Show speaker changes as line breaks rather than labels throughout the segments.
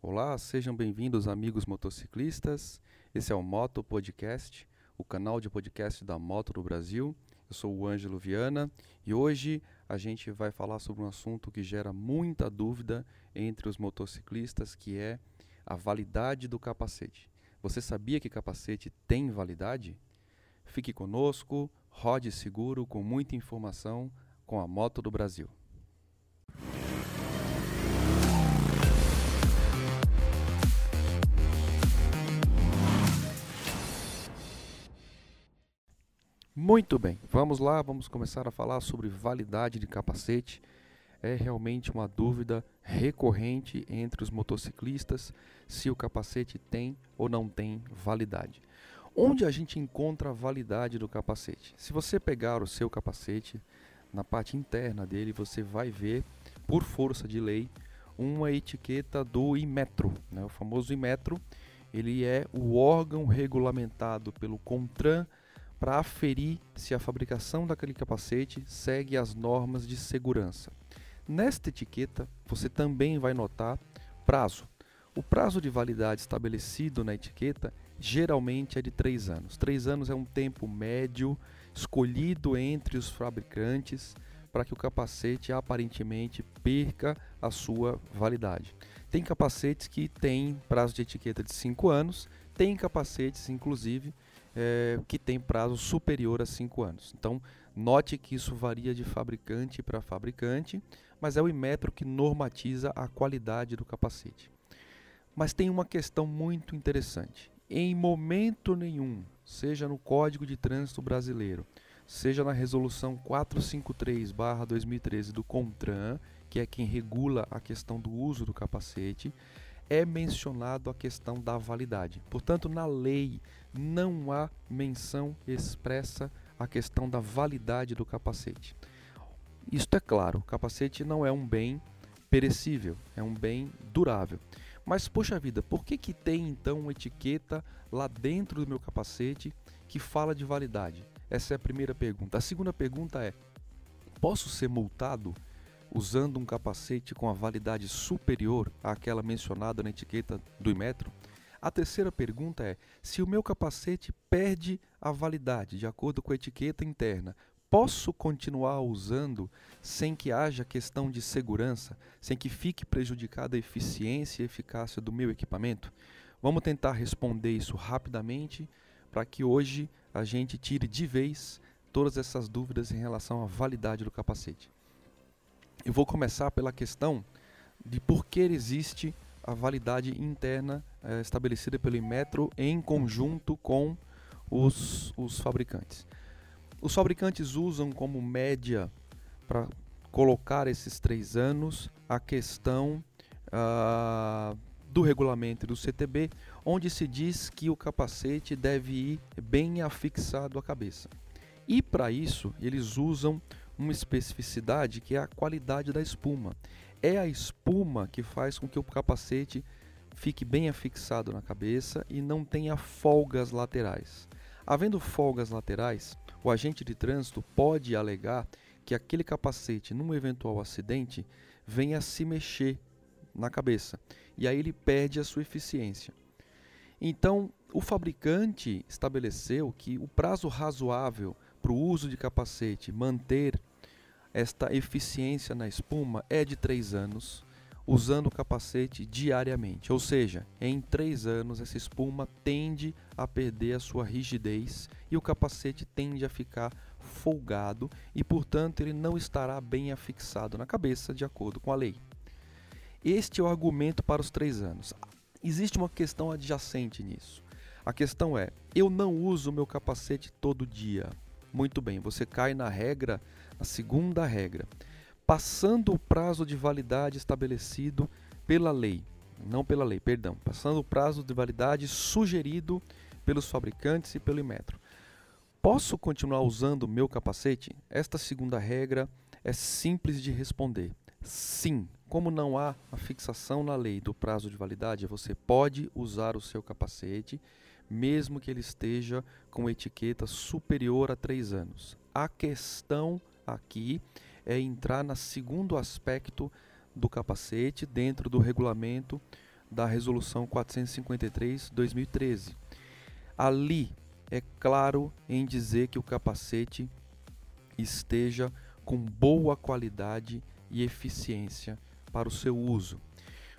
Olá, sejam bem-vindos, amigos motociclistas. Esse é o Moto Podcast, o canal de podcast da Moto do Brasil. Eu sou o Ângelo Viana e hoje a gente vai falar sobre um assunto que gera muita dúvida entre os motociclistas, que é a validade do capacete. Você sabia que capacete tem validade? Fique conosco, rode seguro com muita informação com a Moto do Brasil. Muito bem, vamos lá, vamos começar a falar sobre validade de capacete. É realmente uma dúvida recorrente entre os motociclistas se o capacete tem ou não tem validade. Onde a gente encontra a validade do capacete? Se você pegar o seu capacete, na parte interna dele você vai ver, por força de lei, uma etiqueta do Imetro, né? o famoso Imetro. Ele é o órgão regulamentado pelo CONTRAN para aferir se a fabricação daquele capacete segue as normas de segurança. Nesta etiqueta, você também vai notar prazo. O prazo de validade estabelecido na etiqueta geralmente é de 3 anos. 3 anos é um tempo médio escolhido entre os fabricantes para que o capacete aparentemente perca a sua validade. Tem capacetes que têm prazo de etiqueta de 5 anos, tem capacetes, inclusive, é, que tem prazo superior a 5 anos. Então, note que isso varia de fabricante para fabricante, mas é o Imetro que normatiza a qualidade do capacete. Mas tem uma questão muito interessante. Em momento nenhum, seja no Código de Trânsito Brasileiro, seja na Resolução 453/2013 do CONTRAN, que é quem regula a questão do uso do capacete, é mencionado a questão da validade. Portanto, na lei não há menção expressa à questão da validade do capacete. Isto é claro, o capacete não é um bem perecível, é um bem durável. Mas, poxa vida, por que, que tem então uma etiqueta lá dentro do meu capacete que fala de validade? Essa é a primeira pergunta. A segunda pergunta é: posso ser multado usando um capacete com a validade superior àquela mencionada na etiqueta do Imetro? A terceira pergunta é: se o meu capacete perde a validade de acordo com a etiqueta interna, posso continuar usando sem que haja questão de segurança, sem que fique prejudicada a eficiência e eficácia do meu equipamento? Vamos tentar responder isso rapidamente para que hoje a gente tire de vez todas essas dúvidas em relação à validade do capacete. Eu vou começar pela questão de por que existe a validade interna é, estabelecida pelo Inmetro em conjunto com os, os fabricantes. Os fabricantes usam como média para colocar esses três anos a questão uh, do regulamento do CTB, onde se diz que o capacete deve ir bem afixado à cabeça. E para isso, eles usam uma especificidade que é a qualidade da espuma. É a espuma que faz com que o capacete fique bem afixado na cabeça e não tenha folgas laterais. Havendo folgas laterais, o agente de trânsito pode alegar que aquele capacete, num eventual acidente, venha se mexer na cabeça e aí ele perde a sua eficiência. Então, o fabricante estabeleceu que o prazo razoável para o uso de capacete manter esta eficiência na espuma é de 3 anos, usando o capacete diariamente. Ou seja, em 3 anos essa espuma tende a perder a sua rigidez e o capacete tende a ficar folgado e, portanto, ele não estará bem afixado na cabeça, de acordo com a lei. Este é o argumento para os 3 anos. Existe uma questão adjacente nisso. A questão é: eu não uso meu capacete todo dia. Muito bem, você cai na regra, na segunda regra. Passando o prazo de validade estabelecido pela lei, não pela lei, perdão, passando o prazo de validade sugerido pelos fabricantes e pelo Imetro. Posso continuar usando o meu capacete? Esta segunda regra é simples de responder. Sim, como não há a fixação na lei do prazo de validade, você pode usar o seu capacete mesmo que ele esteja com etiqueta superior a 3 anos. A questão aqui é entrar no segundo aspecto do capacete dentro do regulamento da Resolução 453/2013. Ali é claro em dizer que o capacete esteja com boa qualidade e eficiência para o seu uso.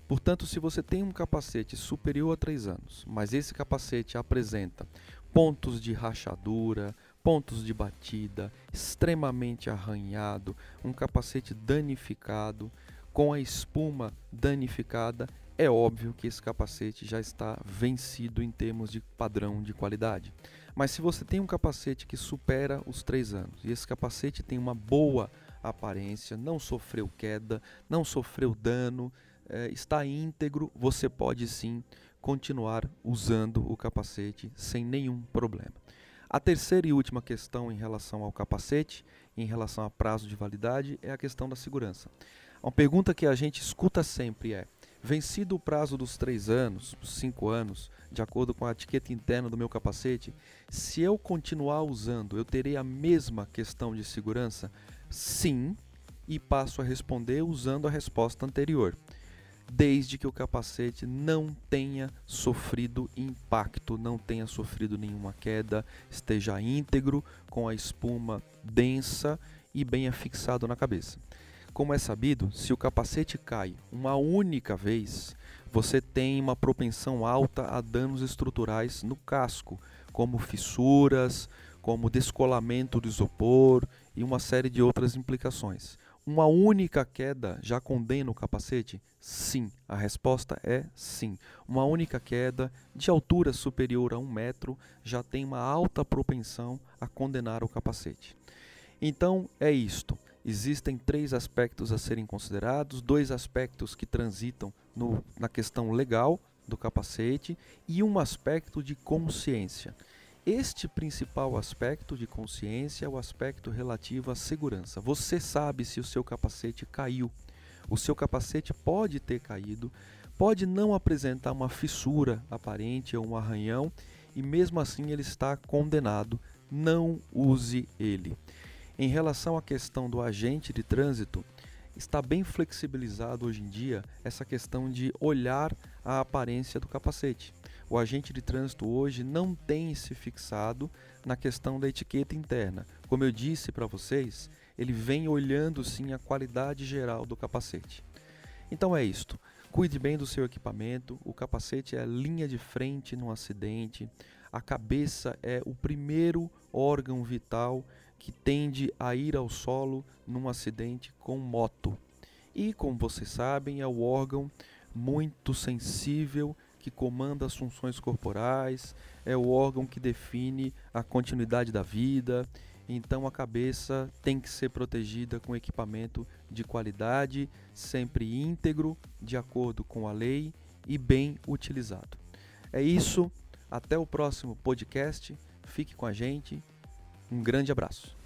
Portanto, se você tem um capacete superior a 3 anos, mas esse capacete apresenta pontos de rachadura, pontos de batida, extremamente arranhado, um capacete danificado, com a espuma danificada, é óbvio que esse capacete já está vencido em termos de padrão de qualidade. Mas se você tem um capacete que supera os 3 anos e esse capacete tem uma boa aparência, não sofreu queda, não sofreu dano, é, está íntegro, você pode sim continuar usando o capacete sem nenhum problema. A terceira e última questão em relação ao capacete, em relação a prazo de validade, é a questão da segurança. Uma pergunta que a gente escuta sempre é: vencido o prazo dos três anos, cinco anos, de acordo com a etiqueta interna do meu capacete, se eu continuar usando, eu terei a mesma questão de segurança? Sim, e passo a responder usando a resposta anterior desde que o capacete não tenha sofrido impacto, não tenha sofrido nenhuma queda, esteja íntegro, com a espuma densa e bem afixado na cabeça. Como é sabido, se o capacete cai uma única vez, você tem uma propensão alta a danos estruturais no casco, como fissuras, como descolamento do isopor e uma série de outras implicações. Uma única queda já condena o capacete? Sim, a resposta é sim. Uma única queda de altura superior a um metro já tem uma alta propensão a condenar o capacete. Então é isto. Existem três aspectos a serem considerados: dois aspectos que transitam no, na questão legal do capacete e um aspecto de consciência. Este principal aspecto de consciência é o aspecto relativo à segurança. Você sabe se o seu capacete caiu. O seu capacete pode ter caído, pode não apresentar uma fissura aparente ou um arranhão, e mesmo assim ele está condenado. Não use ele. Em relação à questão do agente de trânsito, está bem flexibilizado hoje em dia essa questão de olhar a aparência do capacete. O agente de trânsito hoje não tem se fixado na questão da etiqueta interna. Como eu disse para vocês, ele vem olhando sim a qualidade geral do capacete. Então é isto. Cuide bem do seu equipamento. O capacete é a linha de frente no acidente. A cabeça é o primeiro órgão vital que tende a ir ao solo num acidente com moto. E, como vocês sabem, é o órgão muito sensível que comanda as funções corporais, é o órgão que define a continuidade da vida. Então a cabeça tem que ser protegida com equipamento de qualidade, sempre íntegro, de acordo com a lei e bem utilizado. É isso, até o próximo podcast. Fique com a gente. Um grande abraço.